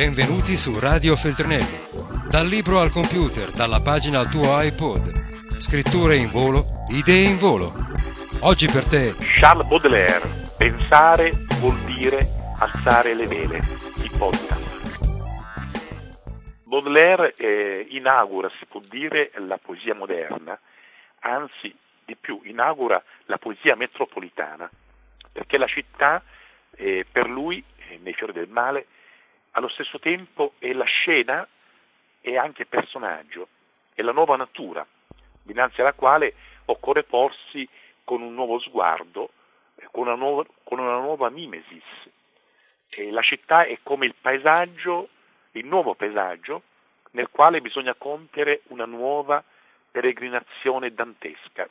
Benvenuti su Radio Feltrinelli. Dal libro al computer, dalla pagina al tuo iPod. Scritture in volo, idee in volo. Oggi per te Charles Baudelaire. Pensare vuol dire alzare le vele. Il. Baudelaire eh, inaugura, si può dire, la poesia moderna, anzi di più, inaugura la poesia metropolitana, perché la città eh, per lui, eh, nei fiori del male, allo stesso tempo è la scena e anche personaggio, è la nuova natura, dinanzi alla quale occorre porsi con un nuovo sguardo, eh, con una nuova, con una nuova mimesis. E la città è come il paesaggio, il nuovo paesaggio, nel quale bisogna compiere una nuova peregrinazione dantesca.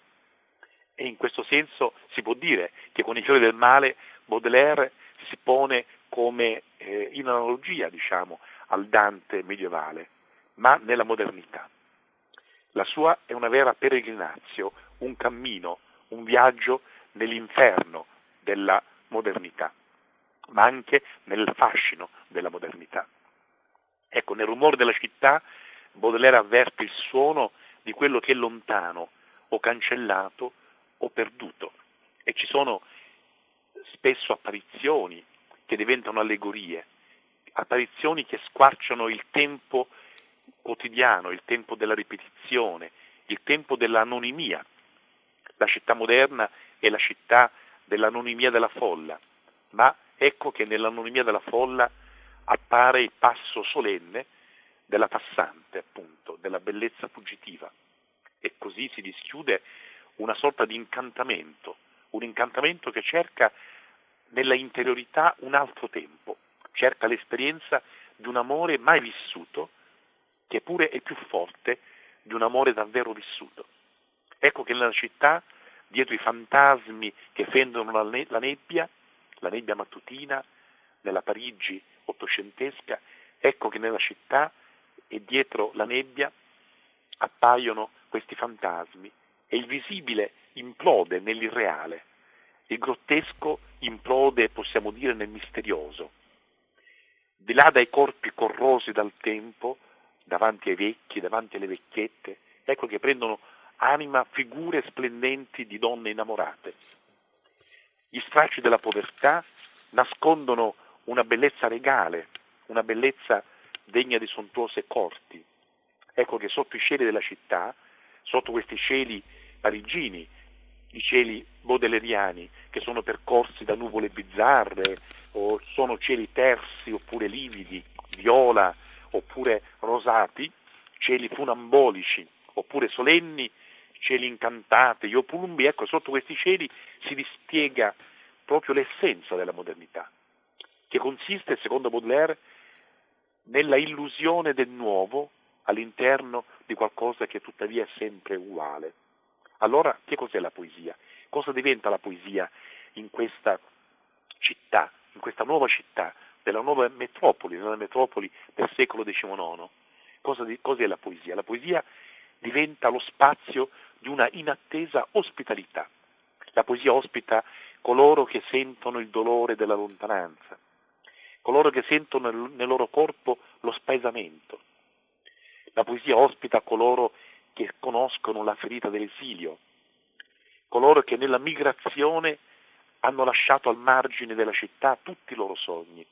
E in questo senso si può dire che con i fiori del male Baudelaire si pone come eh, in analogia diciamo, al Dante medievale, ma nella modernità. La sua è una vera peregrinazio, un cammino, un viaggio nell'inferno della modernità, ma anche nel fascino della modernità. Ecco, nel rumore della città Baudelaire avverte il suono di quello che è lontano, o cancellato, o perduto. E ci sono spesso apparizioni che diventano allegorie, apparizioni che squarciano il tempo quotidiano, il tempo della ripetizione, il tempo dell'anonimia. La città moderna è la città dell'anonimia della folla, ma ecco che nell'anonimia della folla appare il passo solenne della passante, appunto, della bellezza fuggitiva. E così si dischiude una sorta di incantamento, un incantamento che cerca nella interiorità un altro tempo, cerca l'esperienza di un amore mai vissuto, che pure è più forte di un amore davvero vissuto. Ecco che nella città, dietro i fantasmi che fendono la, ne- la nebbia, la nebbia mattutina, nella Parigi ottocentesca, ecco che nella città e dietro la nebbia appaiono questi fantasmi e il visibile implode nell'irreale il grottesco implode, possiamo dire, nel misterioso. Di là dai corpi corrosi dal tempo, davanti ai vecchi, davanti alle vecchiette, ecco che prendono anima figure splendenti di donne innamorate. Gli stracci della povertà nascondono una bellezza regale, una bellezza degna di sontuose corti. Ecco che sotto i cieli della città, sotto questi cieli parigini, i cieli bodeleriani che sono percorsi da nuvole bizzarre o sono cieli tersi oppure lividi, viola oppure rosati, cieli funambolici oppure solenni, cieli incantati, opulumbi, ecco sotto questi cieli si dispiega proprio l'essenza della modernità, che consiste, secondo Baudelaire, nella illusione del nuovo all'interno di qualcosa che tuttavia è sempre uguale. Allora che cos'è la poesia? Cosa diventa la poesia in questa città, in questa nuova città, della nuova metropoli, nella metropoli del secolo XIX? Cosa di, cos'è la poesia? La poesia diventa lo spazio di una inattesa ospitalità. La poesia ospita coloro che sentono il dolore della lontananza, coloro che sentono nel loro corpo lo spaesamento. La poesia ospita coloro che conoscono la ferita dell'esilio, coloro che nella migrazione hanno lasciato al margine della città tutti i loro sogni.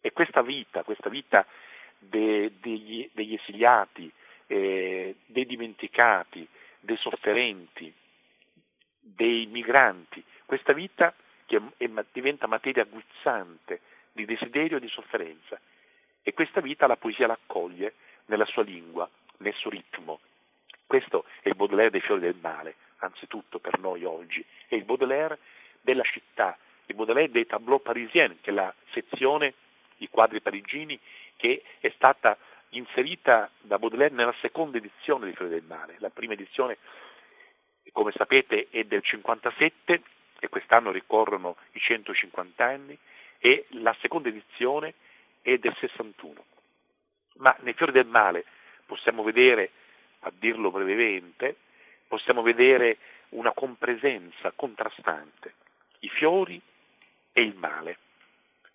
E questa vita, questa vita de, degli, degli, esiliati, eh, dei dimenticati, dei sofferenti, dei migranti, questa vita che è, diventa materia guizzante di desiderio e di sofferenza. E questa vita la poesia l'accoglie nella sua lingua, nel suo ritmo, questo è il Baudelaire dei fiori del male, anzitutto per noi oggi, è il Baudelaire della città, il Baudelaire dei tableaux parisiens, che è la sezione, i quadri parigini, che è stata inserita da Baudelaire nella seconda edizione dei Fiori del Male. La prima edizione, come sapete, è del 57 e quest'anno ricorrono i 150 anni e la seconda edizione è del 61. Ma nei Fiori del Male possiamo vedere a dirlo brevemente, possiamo vedere una compresenza contrastante, i fiori e il male,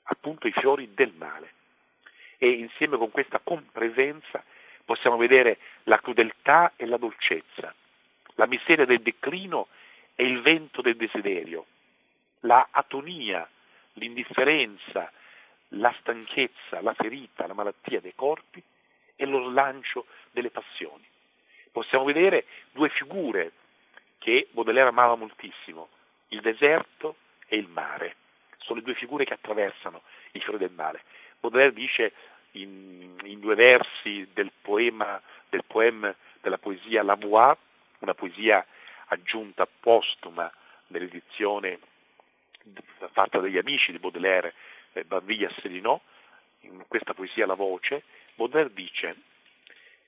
appunto i fiori del male. e insieme con questa compresenza possiamo vedere la crudeltà e la dolcezza, la miseria del declino e il vento del desiderio, la atonia, l'indifferenza, la stanchezza, la ferita, la malattia dei corpi e lo slancio delle passioni. Possiamo vedere due figure che Baudelaire amava moltissimo, il deserto e il mare. Sono le due figure che attraversano il fiore del male. Baudelaire dice in, in due versi del poema, del poema della poesia La Voix, una poesia aggiunta postuma nell'edizione fatta dagli amici di Baudelaire, eh, Baviglia Selinò, in questa poesia La Voce, Baudelaire dice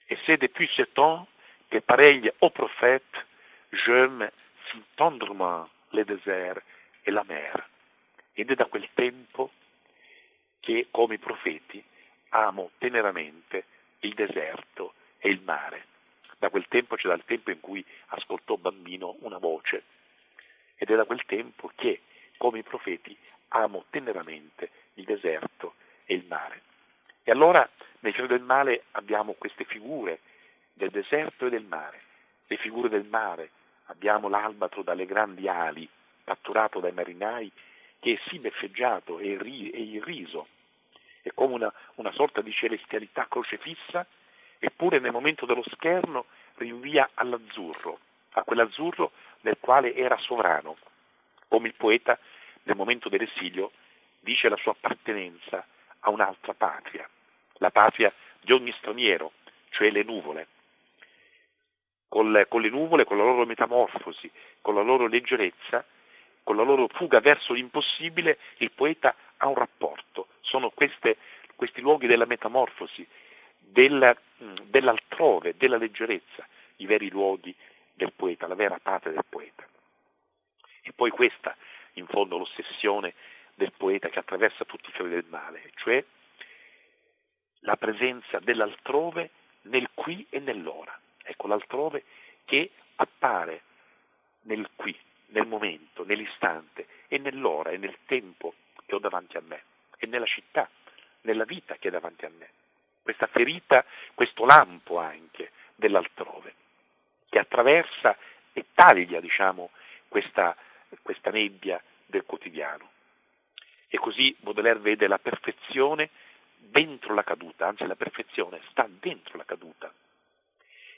«Et c'est depuis ce temps que pareil au prophète, j'aime si tendrement le désert e la mer». Ed è da quel tempo che, come i profeti, amo teneramente il deserto e il mare. Da quel tempo, cioè dal tempo in cui ascoltò bambino una voce. Ed è da quel tempo che, come i profeti, amo teneramente il deserto e il mare. E allora nel fiore del male abbiamo queste figure del deserto e del mare. Le figure del mare abbiamo l'albatro dalle grandi ali, catturato dai marinai, che è sì beffeggiato e irriso è come una, una sorta di celestialità crocefissa, eppure nel momento dello scherno rinvia all'azzurro, a quell'azzurro nel quale era sovrano, come il poeta nel momento dell'esilio dice la sua appartenenza a un'altra patria, la patria di ogni straniero, cioè le nuvole. Con le, con le nuvole, con la loro metamorfosi, con la loro leggerezza, con la loro fuga verso l'impossibile, il poeta ha un rapporto, sono queste, questi luoghi della metamorfosi, della, dell'altrove, della leggerezza, i veri luoghi del poeta, la vera patria del poeta. E poi questa, in fondo, l'ossessione del poeta che attraversa tutti i fiori del male, cioè la presenza dell'altrove nel qui e nell'ora. Ecco, l'altrove che appare nel qui, nel momento, nell'istante e nell'ora e nel tempo che ho davanti a me e nella città, nella vita che è davanti a me. Questa ferita, questo lampo anche dell'altrove, che attraversa e taglia, diciamo, questa, questa nebbia del quotidiano. E così Baudelaire vede la perfezione dentro la caduta, anzi la perfezione sta dentro la caduta.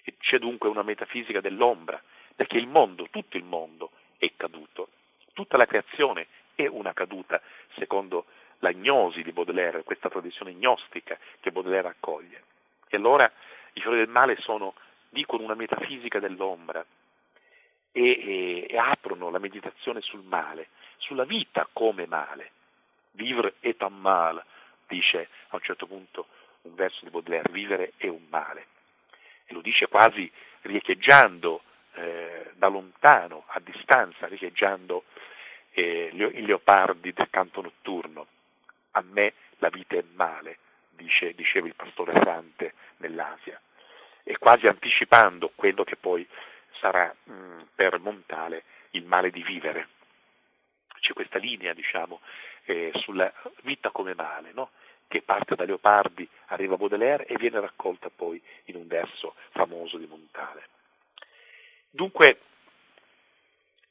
E c'è dunque una metafisica dell'ombra, perché il mondo, tutto il mondo è caduto, tutta la creazione è una caduta, secondo la gnosi di Baudelaire, questa tradizione gnostica che Baudelaire accoglie. E allora i fiori del male sono, dicono, una metafisica dell'ombra e, e, e aprono la meditazione sul male, sulla vita come male. Vivre est un mal, dice a un certo punto un verso di Baudelaire, vivere è un male. Lo dice quasi riecheggiando eh, da lontano, a distanza, riecheggiando eh, i leopardi del canto notturno. A me la vita è male, dice, diceva il pastore Sante nell'Asia, e quasi anticipando quello che poi sarà mh, mm, per Montale il male di vivere. C'è questa linea, diciamo, eh, sulla vita come male, no? Che parte da Leopardi, arriva a Baudelaire e viene raccolta poi in un verso famoso di Montale. Dunque,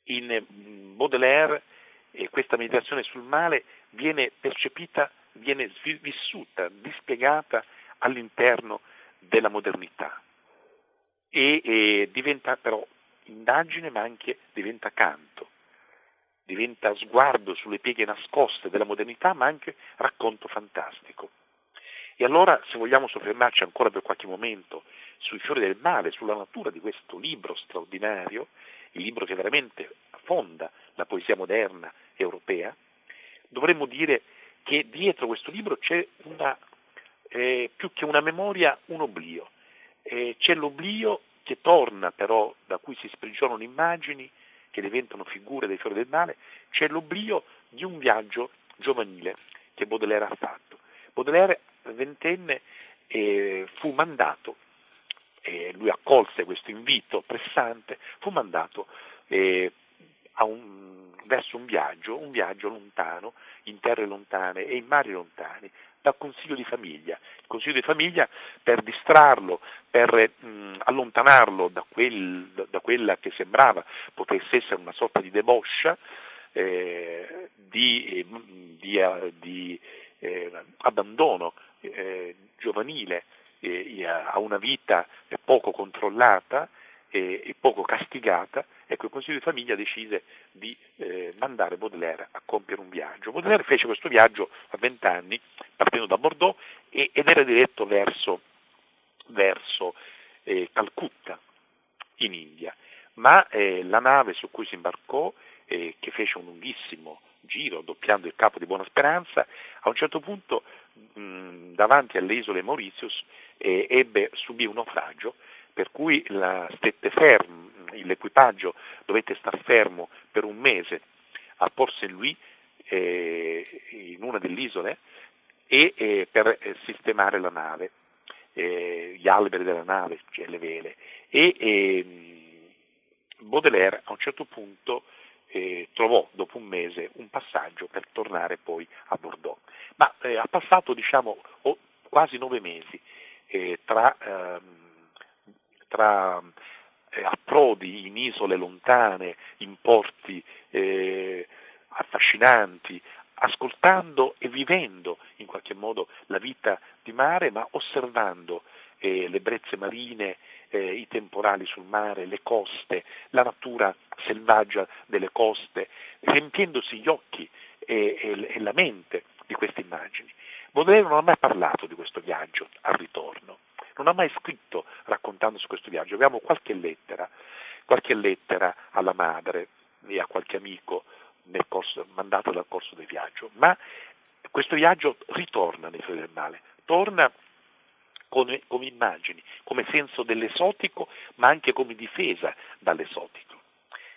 in mm, Baudelaire e questa meditazione sul male viene percepita, viene vissuta, dispiegata all'interno della modernità e, e diventa però indagine ma anche diventa canto, diventa sguardo sulle pieghe nascoste della modernità ma anche racconto fantastico. E allora se vogliamo soffermarci ancora per qualche momento sui fiori del male, sulla natura di questo libro straordinario, il libro che veramente fonda la poesia moderna europea, dovremmo dire che dietro questo libro c'è una, eh, più che una memoria, un oblio. Eh, c'è l'oblio che torna però, da cui si sprigionano immagini che diventano figure dei fiori del male, c'è l'oblio di un viaggio giovanile che Baudelaire ha fatto. Baudelaire, ventenne, eh, fu mandato, eh, lui accolse questo invito pressante, fu mandato eh, un, verso un viaggio, un viaggio lontano, in terre lontane e in mari lontani, dal consiglio di famiglia. Il consiglio di famiglia per distrarlo, per mh, allontanarlo da, quel, da, quella che sembrava potesse essere una sorta di deboscia, eh, di, di, eh, di eh, abbandono eh, giovanile eh, a una vita poco controllata e poco castigata, ecco il Consiglio di famiglia decise di eh, mandare Baudelaire a compiere un viaggio. Baudelaire fece questo viaggio a 20 anni, partendo da Bordeaux, e, ed era diretto verso, verso eh, Calcutta, in India. Ma eh, la nave su cui si imbarcò, eh, che fece un lunghissimo giro, doppiando il capo di Buona Speranza, a un certo punto mh, davanti alle isole Mauritius eh, ebbe, subì un naufragio per cui la, stette fermo, l'equipaggio dovette star fermo per un mese a Port Saint Louis, eh, in una delle isole, e, eh, per eh, sistemare la nave, eh, gli alberi della nave, cioè le vele. E ehm, Baudelaire a un certo punto eh, trovò dopo un mese un passaggio per tornare poi a Bordeaux. Ma eh, ha passato diciamo, quasi nove mesi tra, ehm, tra approdi in isole lontane, in porti eh, affascinanti, ascoltando e vivendo in qualche modo la vita di mare, ma osservando eh, le brezze marine, eh, i temporali sul mare, le coste, la natura selvaggia delle coste, riempiendosi gli occhi e, e, e la mente di queste immagini. Baudelaire non ha mai parlato di questo viaggio al ritorno, non ha mai scritto raccontando su questo viaggio. Abbiamo qualche lettera, qualche lettera alla madre e a qualche amico corso, mandato dal corso del viaggio, ma questo viaggio ritorna nei Fiori del Male, torna come, come immagini, come senso dell'esotico, ma anche come difesa dall'esotico.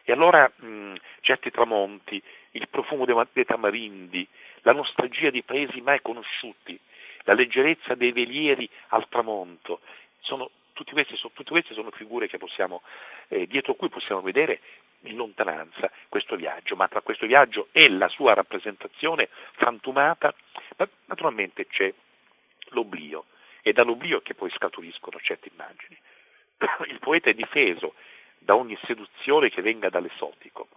E allora mh, certi tramonti, il profumo dei tamarindi, la nostalgia di paesi mai conosciuti, la leggerezza dei velieri al tramonto, sono, tutti, questi, sono, tutte queste sono figure possiamo, eh, dietro cui possiamo vedere in lontananza questo viaggio, ma tra questo viaggio e la sua rappresentazione frantumata, naturalmente c'è l'oblio, è dall'oblio che poi scaturiscono certe immagini. Il poeta è difeso da ogni seduzione che venga dall'esotico,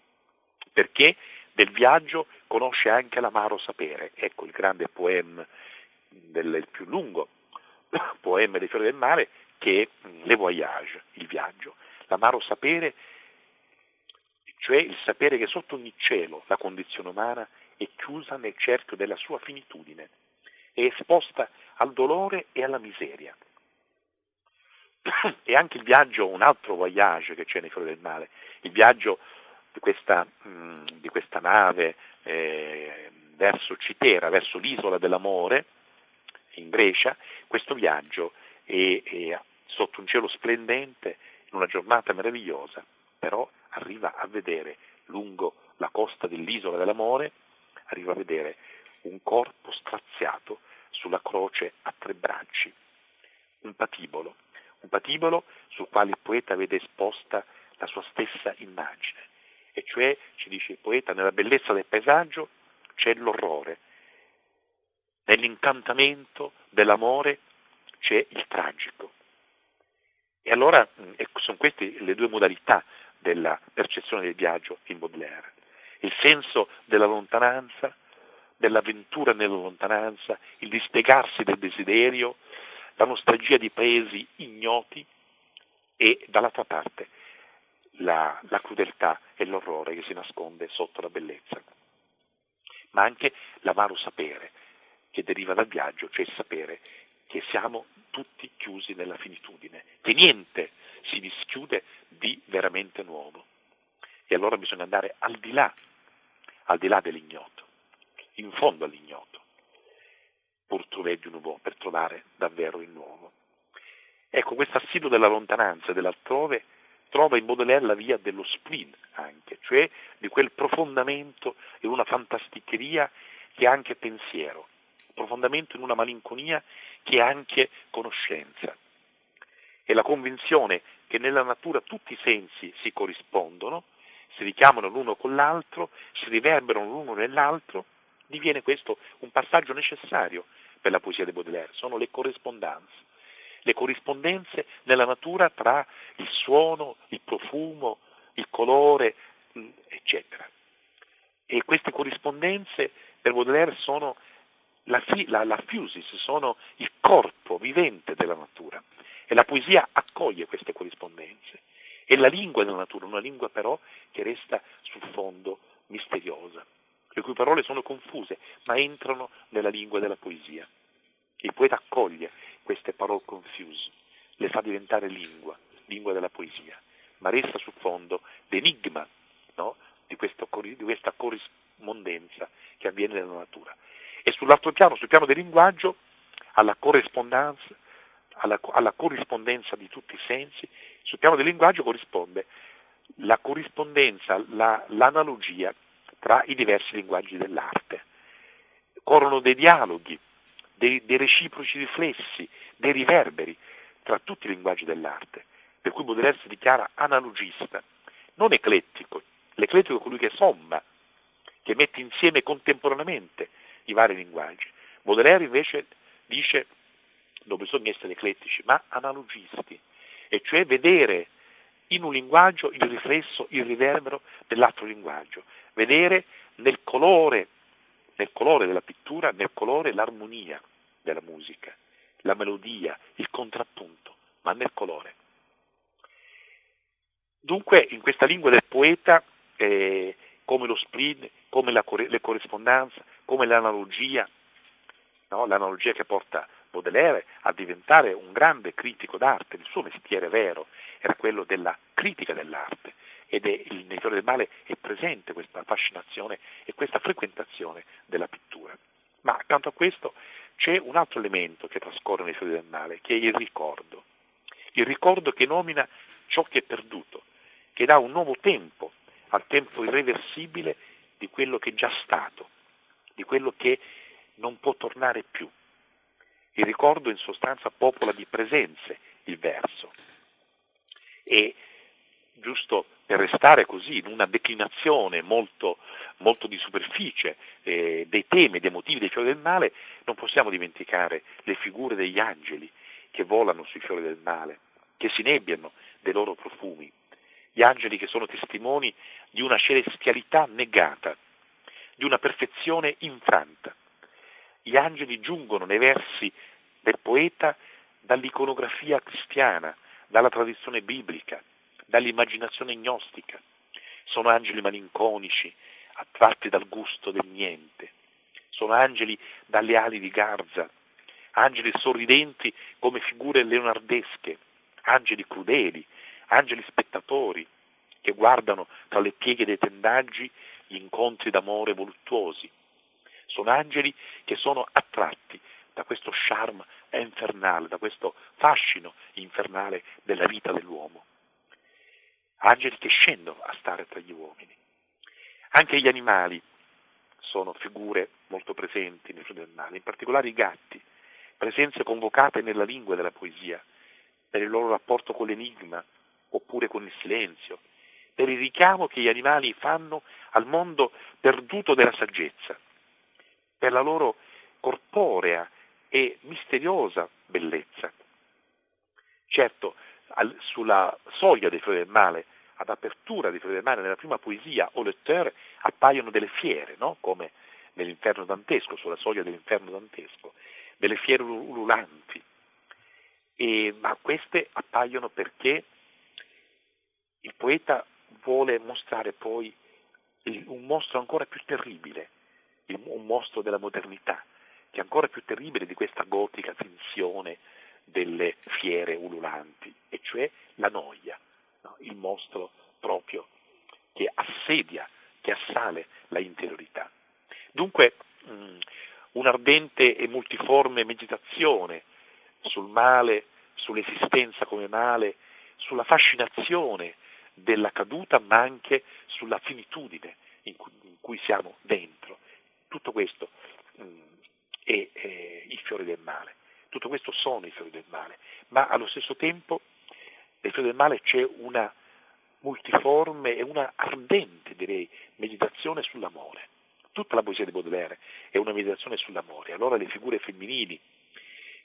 perché del viaggio conosce anche l'amaro sapere. Ecco il grande poema, del, più lungo poema dei fiori del mare, che è mm, Le Voyage, il viaggio. L'amaro sapere, cioè il sapere che sotto ogni cielo la condizione umana è chiusa nel cerchio della sua finitudine, è esposta al dolore e alla miseria. E anche il viaggio, un altro voyage che c'è nei fiori del mare, il viaggio di questa, mm, di questa nave eh, verso Citera, verso l'isola dell'amore, in Grecia, questo viaggio è, è sotto un cielo splendente, in una giornata meravigliosa, però arriva a vedere lungo la costa dell'isola dell'amore, arriva a vedere un corpo straziato sulla croce a tre bracci, un patibolo, un patibolo sul quale il poeta vede esposta la sua stessa immagine. E cioè, ci dice il poeta, nella bellezza del paesaggio c'è l'orrore, nell'incantamento dell'amore c'è il tragico. E allora ecco, sono queste le due modalità della percezione del viaggio in Baudelaire. Il senso della lontananza, dell'avventura nella lontananza, il dispiegarsi del desiderio, la nostalgia di paesi ignoti e dall'altra parte la, la crudeltà e l'orrore che si nasconde sotto la bellezza, ma anche l'amaro sapere che deriva dal viaggio, cioè il sapere che siamo tutti chiusi nella finitudine, che niente si dischiude di veramente nuovo. E allora bisogna andare al di là, al di là dell'ignoto, in fondo all'ignoto, pur trouver du nouveau, per trovare davvero il nuovo. Ecco, questo assiduo della lontananza e dell'altrove trova in Baudelaire la via dello spleen anche, cioè di quel profondamento in una fantasticheria che è anche pensiero, profondamento in una malinconia che è anche conoscenza. È la convinzione che nella natura tutti i sensi si corrispondono, si richiamano l'uno con l'altro, si riverberano l'uno nell'altro, diviene questo un passaggio necessario per la poesia di Baudelaire, sono le corrispondenze. Le corrispondenze nella natura tra il suono, il profumo, il colore, eccetera. E queste corrispondenze per Baudelaire sono la, la, la fusis, sono il corpo vivente della natura. E la poesia accoglie queste corrispondenze. È la lingua della natura, una lingua però che resta sul fondo misteriosa, le cui parole sono confuse, ma entrano nella lingua della poesia. Il poeta accoglie queste parole confuse, le fa diventare lingua, lingua della poesia, ma resta sul fondo l'enigma no? di, questo, di questa corrispondenza che avviene nella natura. E sull'altro piano, sul piano del linguaggio, alla corrispondenza, alla, alla corrispondenza di tutti i sensi, sul piano del linguaggio corrisponde la corrispondenza, la, l'analogia tra i diversi linguaggi dell'arte. Corrono dei dialoghi, dei, dei reciproci riflessi, dei riverberi tra tutti i linguaggi dell'arte, per cui Baudelaire si dichiara analogista, non eclettico. L'eclettico è colui che somma, che mette insieme contemporaneamente i vari linguaggi. Baudelaire invece dice non bisogna essere eclettici, ma analogisti, e cioè vedere in un linguaggio il riflesso, il riverbero dell'altro linguaggio, vedere nel colore, nel colore della pittura, nel colore l'armonia della musica, la melodia, il contrappunto, ma nel colore. Dunque in questa lingua del poeta, eh, come lo spleen, come la, le corrispondenze, come l'analogia, no? l'analogia che porta Baudelaire a diventare un grande critico d'arte, il suo mestiere vero era quello della critica dell'arte ed è, nei Fiori del Male è presente questa fascinazione e questa frequentazione della pittura. Ma accanto a questo c'è un altro elemento che trascorre nei Fiori del Male, che è il ricordo. Il ricordo che nomina ciò che è perduto, che dà un nuovo tempo al tempo irreversibile di quello che è già stato, di quello che non può tornare più. Il ricordo in sostanza popola di presenze il verso. E giusto per restare così in una declinazione molto, molto di superficie eh, dei temi, dei motivi dei fiori del male, non possiamo dimenticare le figure degli angeli che volano sui fiori del male, che si nebbiano dei loro profumi, gli angeli che sono testimoni di una celestialità negata, di una perfezione infranta gli angeli giungono nei versi del poeta dall'iconografia cristiana, dalla tradizione biblica, dall'immaginazione gnostica. Sono angeli malinconici, attratti dal gusto del niente. Sono angeli dalle ali di garza, angeli sorridenti come figure leonardesche, angeli crudeli, angeli spettatori che guardano tra le pieghe dei tendaggi incontri d'amore voluttuosi. Sono angeli che sono attratti da questo charme infernale, da questo fascino infernale della vita dell'uomo. Angeli che scendono a stare tra gli uomini. Anche gli animali sono figure molto presenti nel del male, in particolare i gatti, presenze convocate nella lingua della poesia, per il loro rapporto con l'enigma oppure con il silenzio, per il richiamo che gli animali fanno al mondo perduto della saggezza per la loro corporea e misteriosa bellezza. Certo, al, sulla soglia dei fiori del male, ad apertura dei fiori del male, nella prima poesia, o letteur, appaiono delle fiere, no? come nell'inferno dantesco, sulla soglia dell'inferno dantesco, delle fiere ululanti. E, ma queste appaiono perché il poeta vuole mostrare poi un mostro ancora più terribile, un mostro della modernità, che è ancora più terribile di questa gotica finzione delle fiere ululanti, e cioè la noia, no? il mostro proprio che assedia, che assale la interiorità. Dunque mh, un'ardente e multiforme meditazione sul male, sull'esistenza come male, sulla fascinazione della caduta, ma anche sulla finitudine in cui, in cui siamo dentro. Tutto questo mh, mm, è, è i fiori del male, tutto questo sono i fiori del male, ma allo stesso tempo nei fiori del male c'è una multiforme e una ardente, direi, meditazione sull'amore, Tutta la poesia di Baudelaire è una meditazione sull'amore. Allora le figure femminili,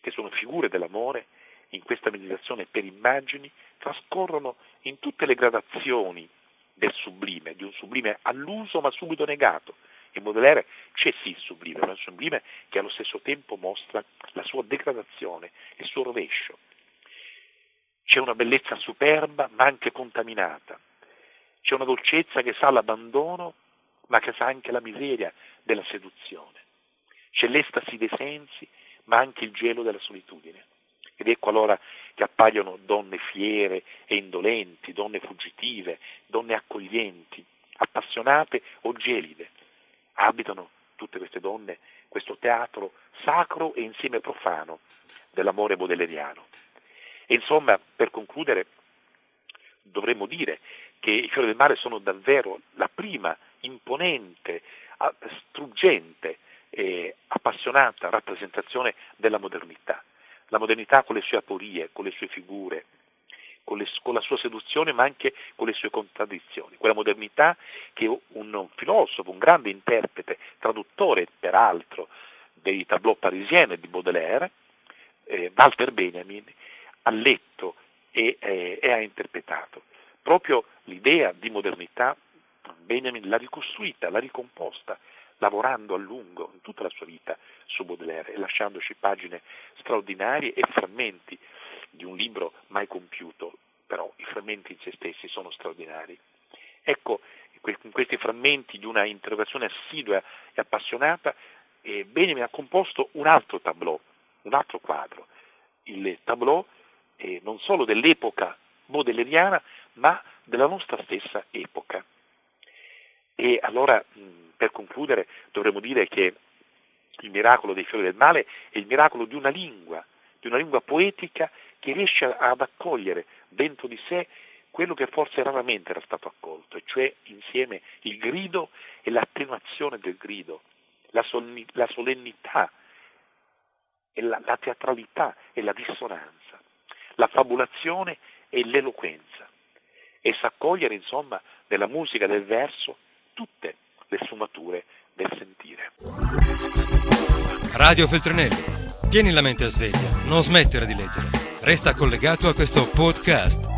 che sono figure dell'amore, in questa meditazione per immagini, trascorrono in tutte le gradazioni del sublime, di un sublime alluso ma subito negato. In Baudelaire c'è sì il sublime, ma un sublime che allo stesso tempo mostra la sua degradazione, il suo rovescio. C'è una bellezza superba ma anche contaminata. C'è una dolcezza che sa l'abbandono ma che sa anche la miseria della seduzione. C'è l'estasi dei sensi ma anche il gelo della solitudine. Ed ecco allora che appaiono donne fiere e indolenti, donne fuggitive, donne accoglienti, appassionate o gelide. Abitano tutte queste donne questo teatro sacro e insieme profano dell'amore bodelleriano. E insomma, per concludere, dovremmo dire che i fiori del mare sono davvero la prima imponente, struggente e appassionata rappresentazione della modernità. La modernità con le sue aporie, con le sue figure, con, le, con, la sua seduzione ma anche con le sue contraddizioni. Quella modernità che un filosofo, un grande interprete, traduttore peraltro dei tableau parisieni di Baudelaire, eh, Walter Benjamin, ha letto e, eh, e ha interpretato. Proprio l'idea di modernità Benjamin l'ha ricostruita, l'ha ricomposta, lavorando a lungo in tutta la sua vita su Baudelaire lasciandoci pagine straordinarie e frammenti di un libro mai compiuto, però i frammenti in se stessi sono straordinari. Ecco, in questi frammenti di una interrogazione assidua e appassionata, eh, Benjamin ha composto un altro tableau, un altro quadro, il tableau eh, non solo dell'epoca baudelairiana, ma della nostra stessa epoca. E allora, per concludere, dovremmo dire che il miracolo dei fiori del male è il miracolo di una lingua, di una lingua poetica che riesce ad accogliere dentro di sé quello che forse raramente era stato accolto, e cioè insieme il grido e l'attenuazione del grido, la, solennità e la, la teatralità e la dissonanza, la fabulazione e l'eloquenza, e s'accogliere insomma nella musica del verso tutte le sfumature del sentire. Radio Feltrinelli, tieni la mente a sveglia, non smettere di leggere, resta collegato a questo podcast.